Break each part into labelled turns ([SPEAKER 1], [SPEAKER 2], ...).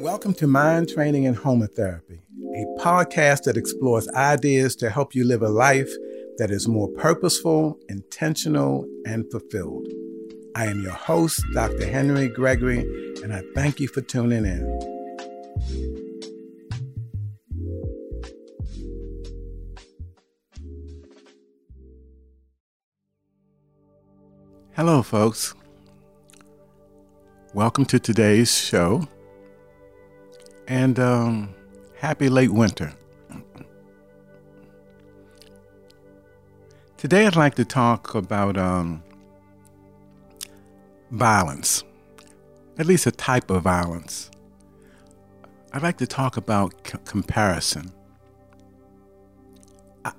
[SPEAKER 1] Welcome to Mind Training and Homotherapy, a podcast that explores ideas to help you live a life that is more purposeful, intentional, and fulfilled. I am your host, Dr. Henry Gregory, and I thank you for tuning in. Hello, folks. Welcome to today's show. And um, happy late winter. Today, I'd like to talk about um, violence, at least a type of violence. I'd like to talk about c- comparison.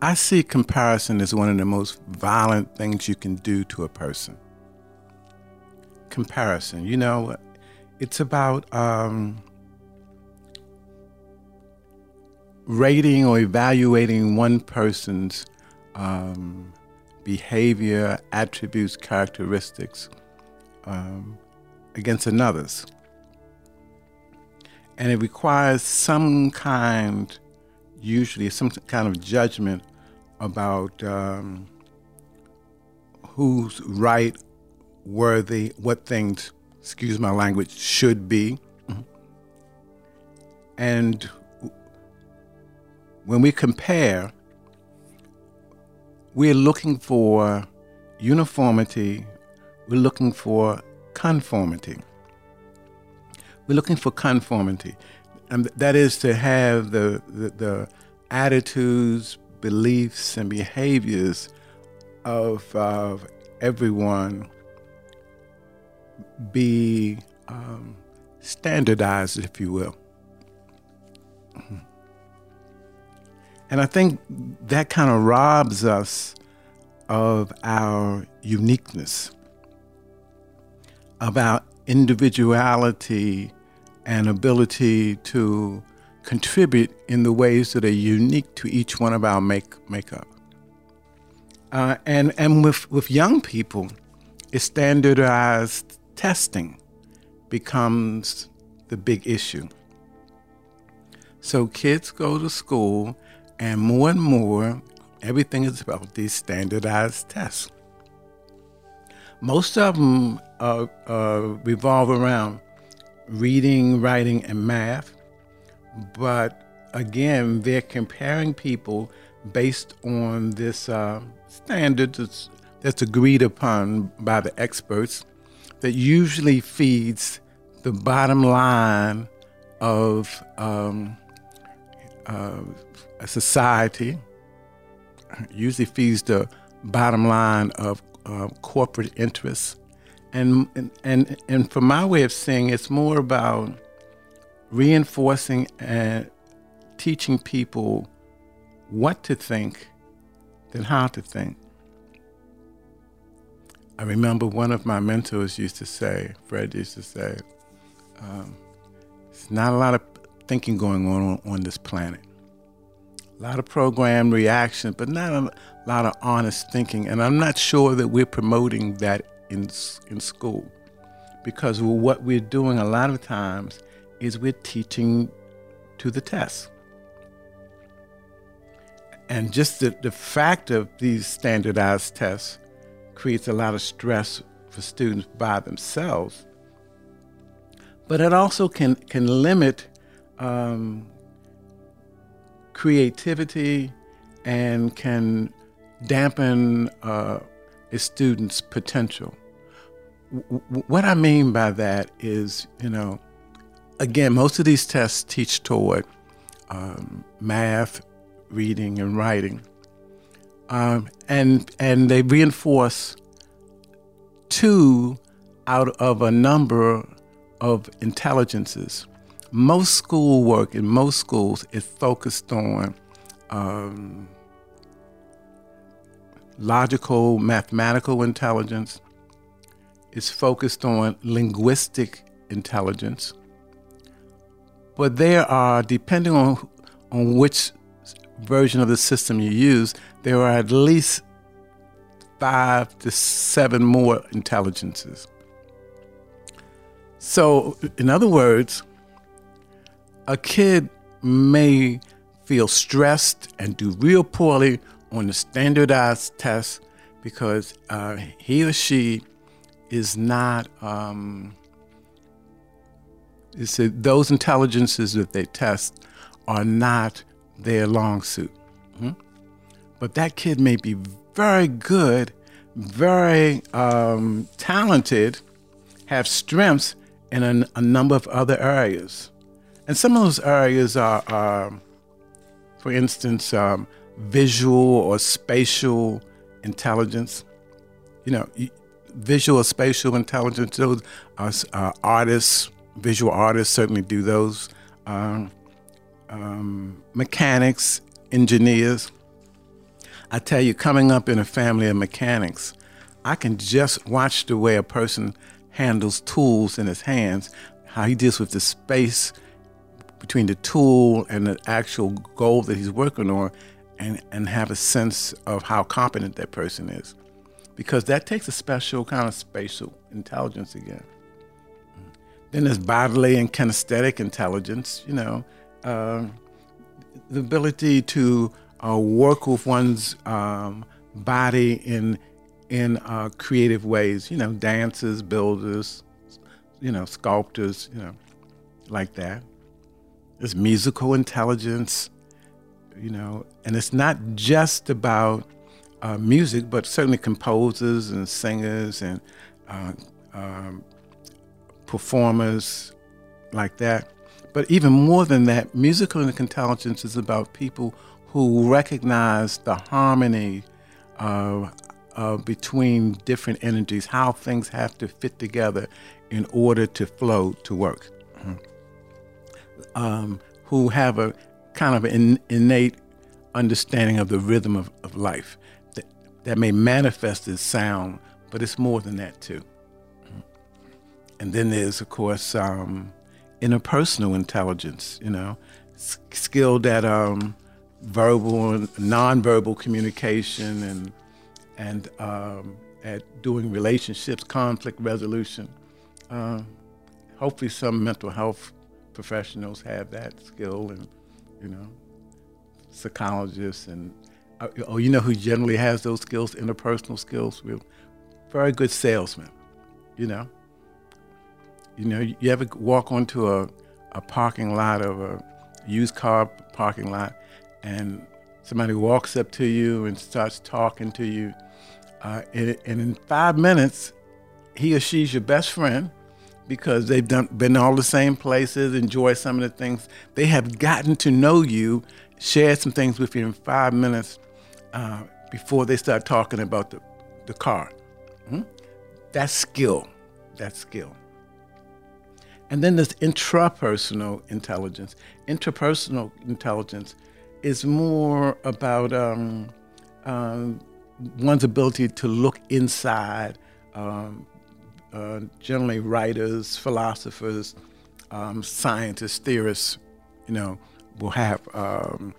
[SPEAKER 1] I-, see comparison as one of the most violent things you can do to a person. Comparison, you know, it's about um, rating or evaluating one person's um, behavior, attributes, characteristics um, against another's. And it requires some kind, usually, some kind of judgment about um, who's right, worthy, what things, excuse my language, should be. And when we compare, we're looking for uniformity, we're looking for conformity. We're looking for conformity, and that is to have the, the, the attitudes, beliefs, and behaviors of, of everyone be um, standardized, if you will. And I think that kind of robs us of our uniqueness, of our individuality and ability to contribute in the ways that are unique to each one of our make, makeup. Uh, and and with, with young people, standardized testing becomes the big issue. So kids go to school and more and more, everything is about these standardized tests. Most of them uh, uh, revolve around reading, writing, and math. But again, they're comparing people based on this uh, standard that's, that's agreed upon by the experts that usually feeds the bottom line of um, uh, a society usually feeds the bottom line of uh, corporate interests. And, and, and, from my way of seeing, it's more about reinforcing and teaching people what to think than how to think. I remember one of my mentors used to say, Fred used to say, um, "It's not a lot of thinking going on on this planet a lot of program reaction, but not a lot of honest thinking. And I'm not sure that we're promoting that in, in school because what we're doing a lot of times is we're teaching to the test. And just the, the fact of these standardized tests creates a lot of stress for students by themselves. But it also can, can limit um, creativity and can dampen uh, a student's potential. What I mean by that is, you know, again, most of these tests teach toward um, math, reading, and writing, um, and and they reinforce two out of a number of intelligences most schoolwork in most schools is focused on um, logical, mathematical intelligence. It's focused on linguistic intelligence. But there are, depending on, on which version of the system you use, there are at least five to seven more intelligences. So, in other words, a kid may feel stressed and do real poorly on the standardized test because uh, he or she is not. Um, it's a, those intelligences that they test are not their long suit. Mm-hmm. But that kid may be very good, very um, talented, have strengths in a, a, number of other areas. And some of those areas are, are for instance, um, visual or spatial intelligence. You know, visual or spatial intelligence, those are uh, artists, visual artists certainly do those. Um, um, mechanics, engineers. I tell you, coming up in a family of mechanics, I can just watch the way a person handles tools in his hands, how he deals with the space between the tool and the actual goal that he's working on, and, and have a sense of how competent that person is. Because that takes a special kind of spatial intelligence again. Then there's bodily and kinesthetic intelligence, you know, uh, the ability to uh, work with one's um, body in in uh, creative ways. You know, dancers, builders, you know, sculptors, you know, like that. There's musical intelligence, you know, and it's not just about uh, music, but certainly composers and singers and uh, um, performers like that. But even more than that, musical intelligence is about people who recognize the harmony uh, uh, between different energies, how things have to fit together in order to flow to work. Mm-hmm. Um, who have a kind of an innate understanding of the rhythm of, of life that, that may manifest as sound, but it's more than that too. And then there's, of course, um, interpersonal intelligence, you know, skilled at um, verbal and nonverbal communication and and um, at doing relationships, conflict resolution. Uh, hopefully, some mental health professionals have that skill, and you know, psychologists and uh, oh, you know who generally has those skills, interpersonal skills. We're very good salesmen, you know. You know, you ever walk onto a, a parking lot of a used car parking lot and somebody walks up to you and starts talking to you. Uh, and, and, in five minutes, he or she's your best friend because they've done, been all the same places, enjoy some of the things. They have gotten to know you, shared some things with you in five minutes uh, before they start talking about the, the car. hmm That's skill. That's skill. And then there's intrapersonal intelligence. Interpersonal intelligence is more about um, um, one's ability to look inside. Um, uh, generally, writers, philosophers, um, scientists, theorists, you know, will have um,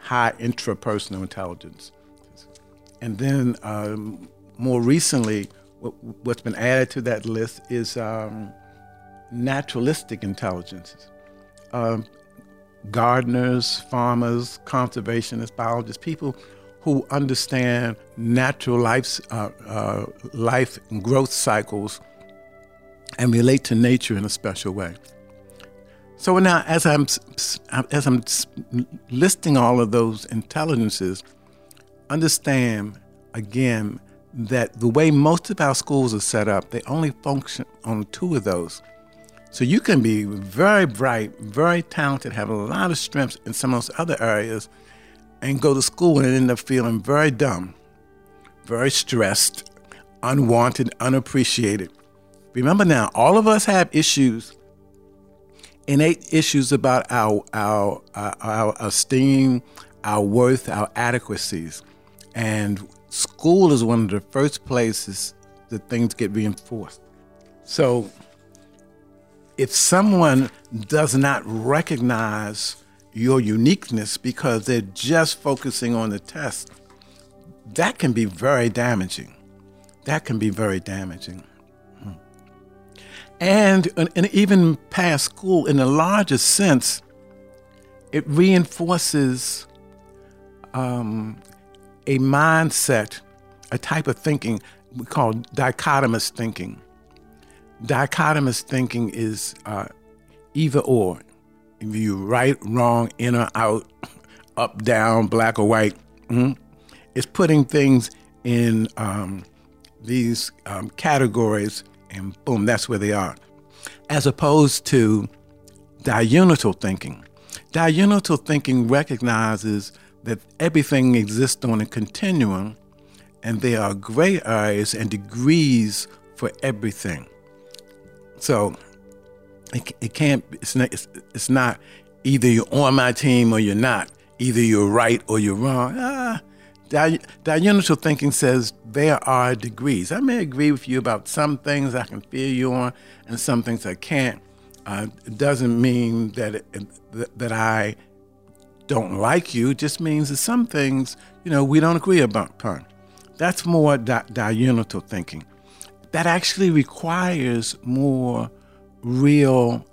[SPEAKER 1] high intrapersonal intelligence. And then um, more recently, what, has been added to that list is naturalistic intelligences. Uh, gardeners, farmers, conservationists, biologists, people who understand natural life's, uh, uh, life and growth cycles and relate to nature in a special way. So now, as I'm as I'm listing all of those intelligences, understand again that the way most of our schools are set up, they only function on two of those. So you can be very bright, very talented, have a lot of strengths in some of those other areas, and go to school and end up feeling very dumb, very stressed, unwanted, unappreciated. Remember now, all of us have issues, innate issues about our, our, our, our esteem, our worth, our adequacies. And school is one of the first places that things get reinforced. So if someone does not recognize your uniqueness because they're just focusing on the test, that can be very damaging. That can be very damaging. And, and even past school, in the larger sense, it reinforces um, a mindset, a type of thinking we call dichotomous thinking. Dichotomous thinking is uh, either or. If you right, wrong, in or out, up, down, black or white. Mm-hmm. It's putting things in um, these um, categories, and boom, that's where they are. As opposed to diunital thinking. Diunital thinking recognizes that everything exists on a continuum and there are gray areas and degrees for everything. So it, it can't, it's not, it's, it's not either you're on my team or you're not, either you're right or you're wrong. Ah, di- diunital thinking says there are degrees. I may agree with you about some things I can feel you on and some things I can't. Uh, it doesn't mean that it, that I don't like you. It just means that some things, you know, we don't agree about upon. That's more di- diunital thinking. That actually requires more real,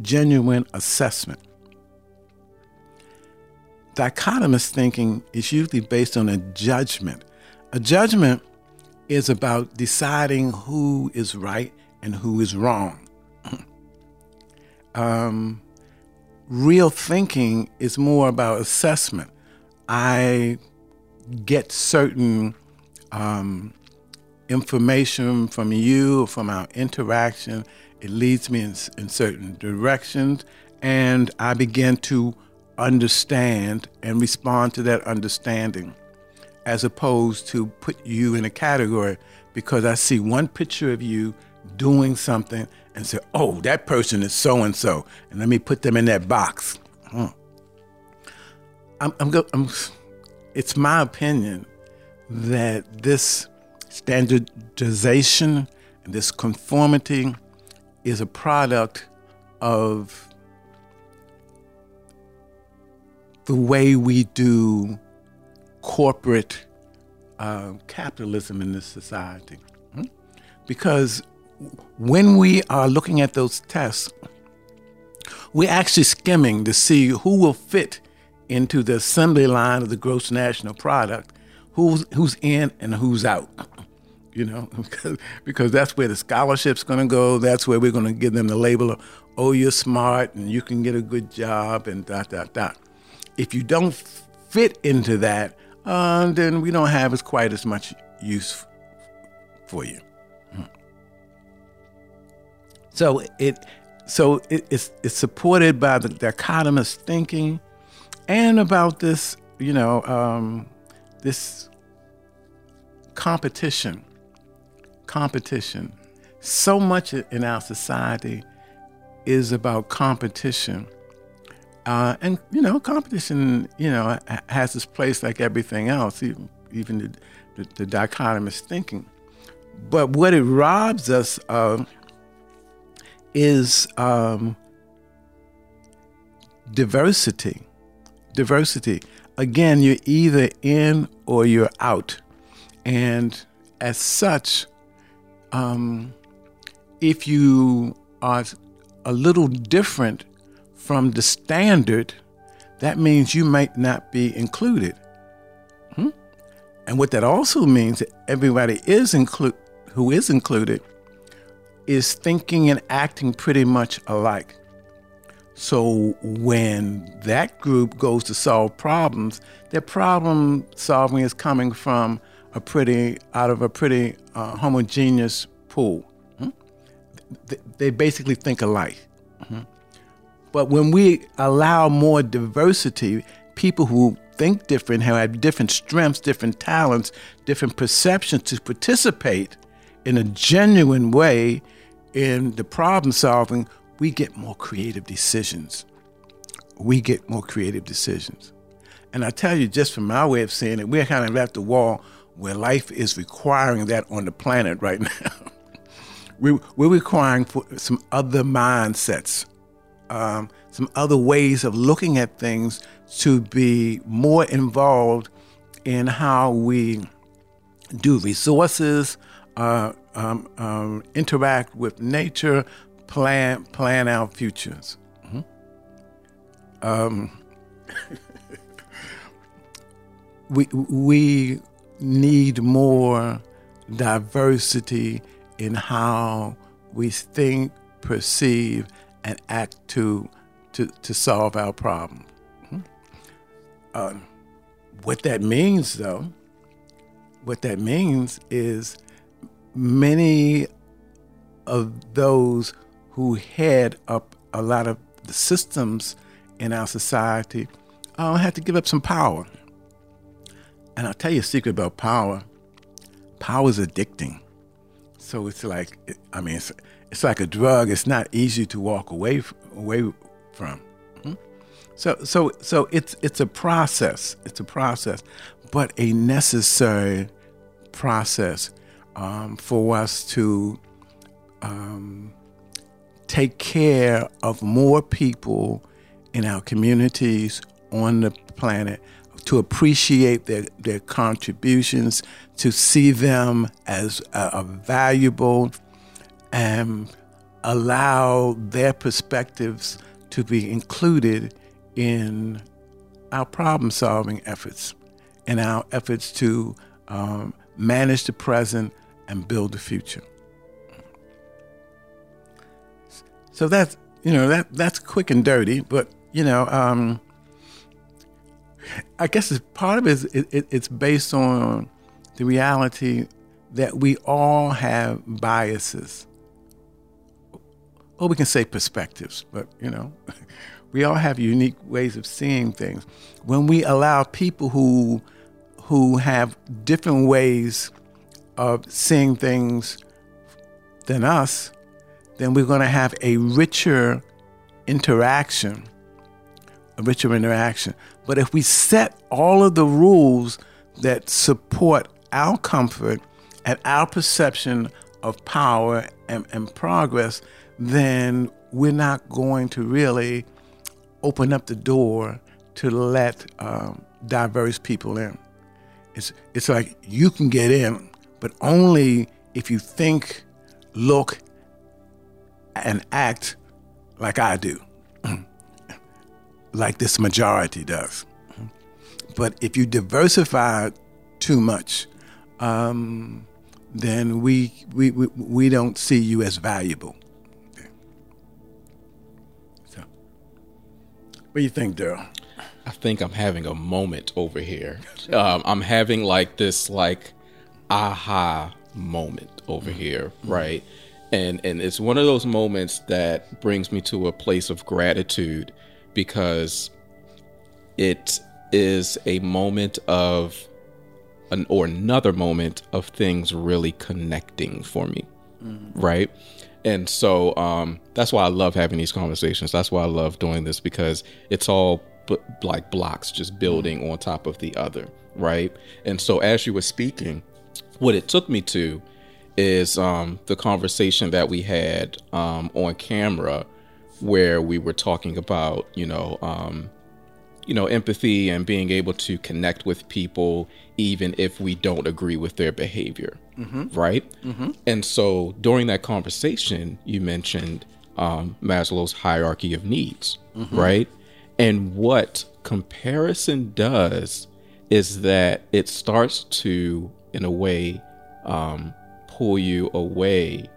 [SPEAKER 1] genuine assessment. Dichotomous thinking is usually based on a judgment. A judgment is about deciding who is right and who is wrong. um, real thinking is more about assessment. I get certain um, information from you, from our interaction. It leads me in, in certain directions, and I begin to understand and respond to that understanding as opposed to put you in a category because I see one picture of you doing something and say, oh, that person is so and so, and let me put them in that box. Huh. I'm, I'm, I'm, it's my opinion that this standardization and this conformity is a product of the way we do corporate uh, capitalism in this society. Hmm? Because when we are looking at those tests, we're actually skimming to see who will fit into the assembly line of the gross national product who's who's in and who's out. You know, because, because that's where the scholarship's going to go. That's where we're going to give them the label of, oh, you're smart and you can get a good job and dot dot dot. If you don't fit into that, uh, then we don't have as quite as much use for you. So it so it, it's it's supported by the dichotomous thinking, and about this you know um, this competition, competition. So much in our society is about competition. Uh, and, you know, competition, you know, has its place like everything else, even, even the, the, the dichotomous thinking. But what it robs us of is um, diversity. Diversity. Again, you're either in or you're out. And as such, um, if you are a little different from the standard, that means you might not be included. Hmm? And what that also means that everybody is include who is included is thinking and acting pretty much alike. So when that group goes to solve problems, their problem solving is coming from a pretty out of a pretty uh, homogeneous pool. Hmm? They basically think alike. Hmm? But when we allow more diversity, people who think different, who have different strengths, different talents, different perceptions to participate in a genuine way in the problem solving, we get more creative decisions. We get more creative decisions. And I tell you, just from my way of saying it, we're kind of at the wall where life is requiring that on the planet right now. we, we're requiring for some other mindsets, um, some other ways of looking at things to be more involved in how we do resources, uh, um, um, interact with nature, plan plan our futures. Mm-hmm. Um, we we need more diversity in how we think, perceive, and act to to, to solve our problem. Uh, what that means, though, what that means is many of those who head up a lot of the systems in our society uh, had to give up some power. And I'll tell you a secret about power power is addicting. So it's like, I mean, it's, it's like a drug. It's not easy to walk away away from. Hmm? So so so it's it's a process. It's a process, but a necessary process um, for us to um, take care of more people in our communities on the planet to appreciate their, their contributions, to see them as a, a valuable and allow their perspectives to be included in our problem solving efforts and our efforts to um, manage the present and build the future. So that's you know that that's quick and dirty, but you know um, I guess it's, part of it is it, it, it's based on the reality that we all have biases. Or we can say perspectives, but you know, we all have unique ways of seeing things. When we allow people who who have different ways of seeing things than us, then we're going to have a richer interaction, a richer interaction. But if we set all of the rules that support our comfort and our perception of power and, and progress, then we're not going to really open up the door to let um, diverse people in. It's, it's like you can get in, but only if you think, look, and act like I do like this majority does. But if you diversify too much, um, then we, we, we, we don't see you as valuable. What do you think, Daryl?
[SPEAKER 2] I think I'm having a moment over here. Um, I'm having like this like aha moment over mm-hmm. here, right? And and it's one of those moments that brings me to a place of gratitude because it is a moment of an or another moment of things really connecting for me mm-hmm. right and so um, that's why i love having these conversations that's why i love doing this because it's all b- like blocks just building mm-hmm. on top of the other right and so as you were speaking what it took me to is um, the conversation that we had um, on camera where we were talking about, you know, um, you know, empathy and being able to connect with people even if we don't agree with their behavior, mm-hmm. right? Mm-hmm. And so during that conversation, you mentioned um, Maslow's hierarchy of needs, mm-hmm. right? And what comparison does is that it starts to, in a way, um, pull you away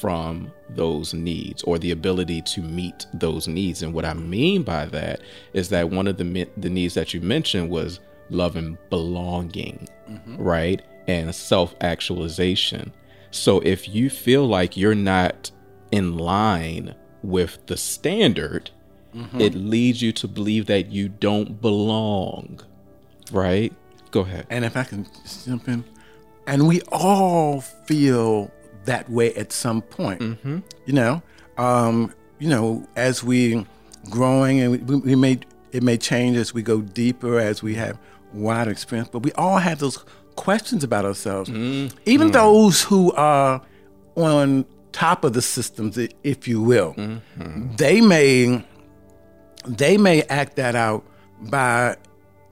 [SPEAKER 2] from those needs or the ability to meet those needs. And what I mean by that is that one of the the needs that you mentioned was love and belonging, mm-hmm. right? And self-actualization. So if you feel like you're not in line with the standard, mm-hmm. it leads you to believe that you don't belong. Right? Go ahead.
[SPEAKER 1] And if I can jump in, and we all feel that way at some point. Mm-hmm. You know, um, you know, as we growing and we, we may it may change as we go deeper as we have wider experience, but we all have those questions about ourselves. Mm-hmm. Even those who are on top of the systems, if you will, mm-hmm. they may they may act that out by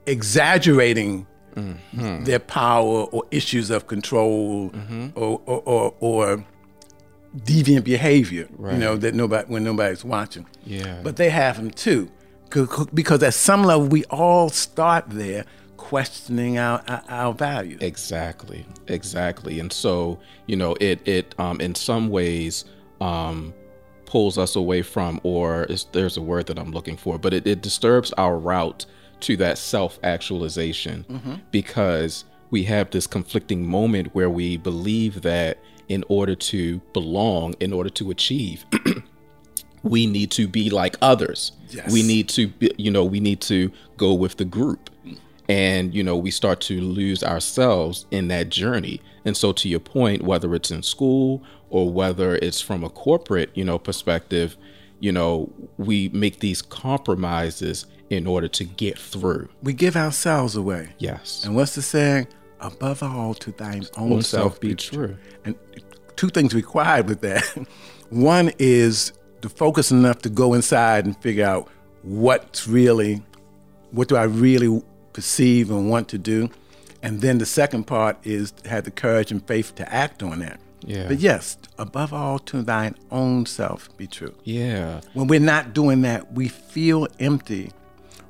[SPEAKER 1] exaggerating mm-hmm. their power or issues of control mm-hmm. or, or, or, or, deviant behavior, right. you know, that nobody when nobody's watching.
[SPEAKER 2] Yeah.
[SPEAKER 1] But they have them too. because at some level we all start there questioning our, our, our values.
[SPEAKER 2] Exactly, exactly. And so, you know, it it um, in some ways um, pulls us away from, or there's a word that I'm looking for, but it, it disturbs our route to that self actualization mm-hmm. because we have this conflicting moment where we believe that in order to belong, in order to achieve, we need to be like others. Yes. We need to, be, you know, we need to go with the group and you know we start to lose ourselves in that journey. And so to your point whether it's in school or whether it's from a corporate you know perspective you know we make these compromises in order to get through.
[SPEAKER 1] We give ourselves away.
[SPEAKER 2] Yes.
[SPEAKER 1] And what's the saying? Above all to thine own, own self, self, be true. true. And two things required with that. One is to focus enough to go inside and figure out what's really what do i really perceive and want to do. And then the second part is have the courage and faith to act on that.
[SPEAKER 2] Yeah.
[SPEAKER 1] But yes, above all, to thine own self be true.
[SPEAKER 2] Yeah.
[SPEAKER 1] When we're not doing that, we feel empty.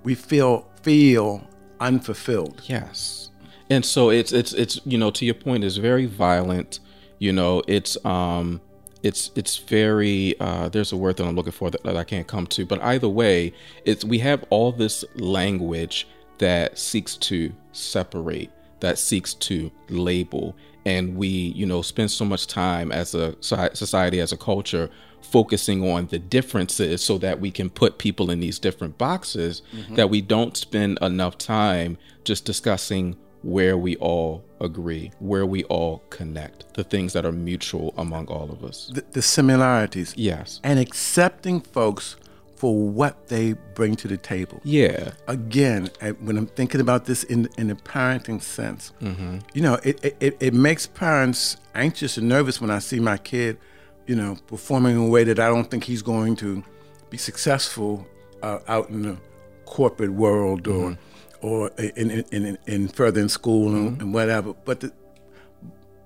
[SPEAKER 1] We feel feel unfulfilled.
[SPEAKER 2] Yes. And so it's it's it's you know to your point it's very violent. You know it's um it's it's very uh, there's a word that I'm looking for that, that I can't come to. But either way, it's we have all this language that seeks to separate, that seeks to label. And we, you know, spend so much time as a society, as a culture, focusing on the differences so that we can put people in these different boxes mm-hmm. that we don't spend enough time just discussing where we all agree, where we all connect, the things that are mutual among all of us.
[SPEAKER 1] The, the similarities.
[SPEAKER 2] Yes.
[SPEAKER 1] And accepting folks for what they bring to the table.
[SPEAKER 2] Yeah.
[SPEAKER 1] Again, when I'm thinking about this in in a parenting sense, mm-hmm. you know, it, it it makes parents anxious and nervous when I see my kid, you know, performing in a way that I don't think he's going to be successful uh, out in the corporate world or mm-hmm. or in, in, in, in, further in school and, mm-hmm. and whatever. But the,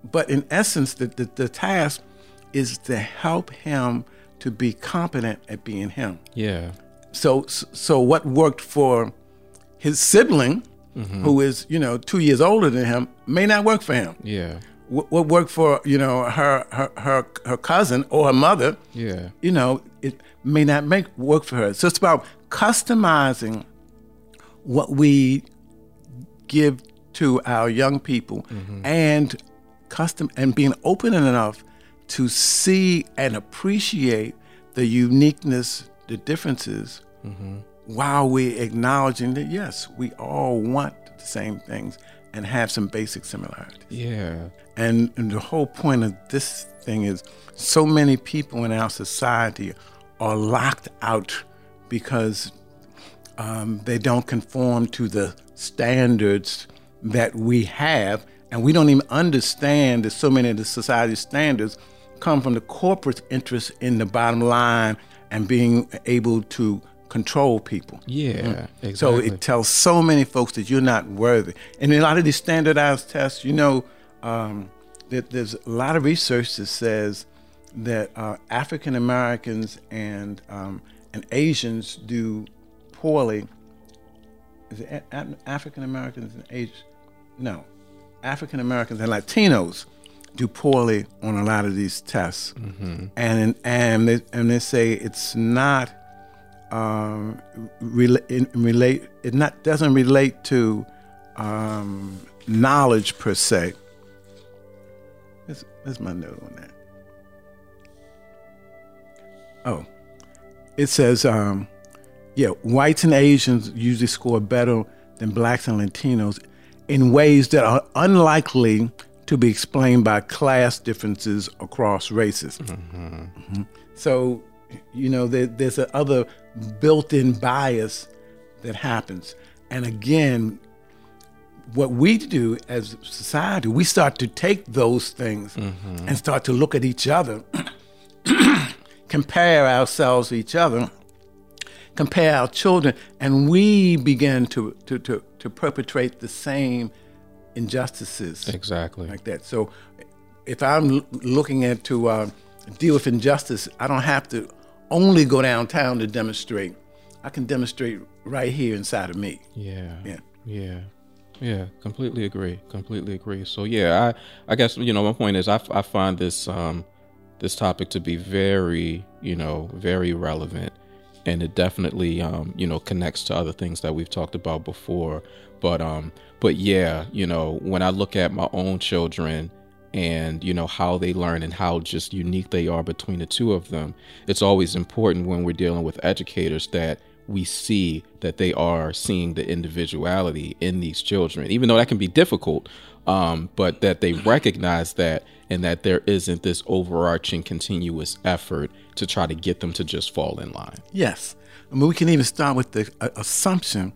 [SPEAKER 1] but in essence, the, the, the task is to help him to be competent at being him.
[SPEAKER 2] Yeah.
[SPEAKER 1] So so what worked for his sibling, mm-hmm. who is you know two years older than him, may not work for him.
[SPEAKER 2] Yeah.
[SPEAKER 1] What, what worked for you know her, her her her cousin or her mother.
[SPEAKER 2] Yeah.
[SPEAKER 1] You know it may not make work for her. So it's about customizing what we give to our young people mm-hmm. and custom and being open enough to see and appreciate the uniqueness, the differences, mm-hmm. while we're acknowledging that, yes, we all want the same things and have some basic similarities.
[SPEAKER 2] Yeah.
[SPEAKER 1] And, and the whole point of this thing is so many people in our society are locked out because um, they don't conform to the standards that we have. And we don't even understand that so many of the society's standards come from the corporate interest in the bottom line and being able to control people.
[SPEAKER 2] Yeah, mm. exactly.
[SPEAKER 1] So it tells so many folks that you're not worthy. And in a lot of these standardized tests, you know, um, that there's a lot of research that says that uh, African Americans and um, and Asians do poorly. Is it African Americans and Asians? No, African Americans and Latinos do poorly on a lot of these tests, mm-hmm. and and they, and they say it's not um, relate relate it not doesn't relate to um, knowledge per se. That's my note on that? Oh, it says, um, yeah, whites and Asians usually score better than blacks and Latinos in ways that are unlikely to be explained by class differences across races. Mm-hmm. Mm-hmm. So, you know, there, there's a other built-in bias that happens. And again, what we do as society, we start to take those things mm-hmm. and start to look at each other, compare ourselves to each other, compare our children, and we begin to, to, to, to perpetrate the same injustices.
[SPEAKER 2] Exactly.
[SPEAKER 1] Like that. So if I'm looking at to uh, deal with injustice, I don't have to only go downtown to demonstrate. I can demonstrate right here inside of me.
[SPEAKER 2] Yeah.
[SPEAKER 1] Yeah.
[SPEAKER 2] Yeah. Yeah, completely agree. Completely agree. So yeah, I I guess you know my point is I, I find this um this topic to be very you know very relevant, and it definitely um you know connects to other things that we've talked about before. But um but yeah, you know when I look at my own children and you know how they learn and how just unique they are between the two of them, it's always important when we're dealing with educators that we see that they are seeing the individuality in these children, even though that can be difficult, um, but that they recognize that and that there isn't this overarching continuous effort to try to get them to just fall in line.
[SPEAKER 1] Yes. I mean, we can even start with the uh, assumption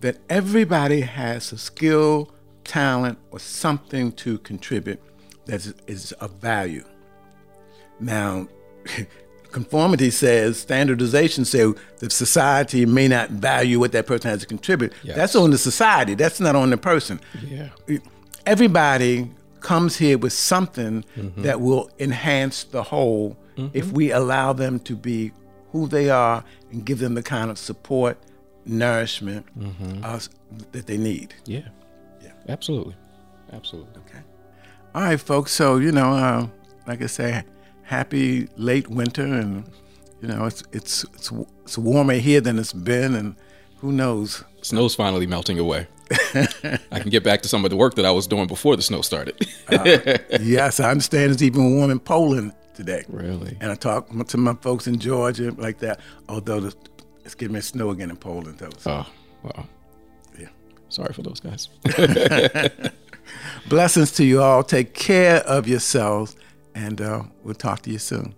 [SPEAKER 1] that everybody has a skill, talent, or something to contribute that is, is of value. Now, conformity says, standardization says that society may not value what that person has to contribute.
[SPEAKER 2] Yes.
[SPEAKER 1] That's on the society. That's not on the person.
[SPEAKER 2] Yeah.
[SPEAKER 1] Everybody comes here with something that will enhance the whole if we allow them to be who they are and give them the kind of support, nourishment uh, that they need.
[SPEAKER 2] Yeah.
[SPEAKER 1] Yeah.
[SPEAKER 2] Absolutely. Absolutely.
[SPEAKER 1] Okay. All right, folks. So you know, uh, like I say, happy late winter, and you know, it's it's it's it's warmer here than it's been, and who knows?
[SPEAKER 2] Snow's finally melting away. I can get back to some of the work that I was doing before the snow started.
[SPEAKER 1] Uh, yes, I understand it's even warm in Poland today.
[SPEAKER 2] really?
[SPEAKER 1] And I talk to my folks in Georgia like that. Although the, it's getting to snow again in Poland, though. So,
[SPEAKER 2] Oh, wow.
[SPEAKER 1] yeah.
[SPEAKER 2] Sorry for those guys.
[SPEAKER 1] Blessings to you all. Take care of yourselves, and uh, we'll talk to you soon.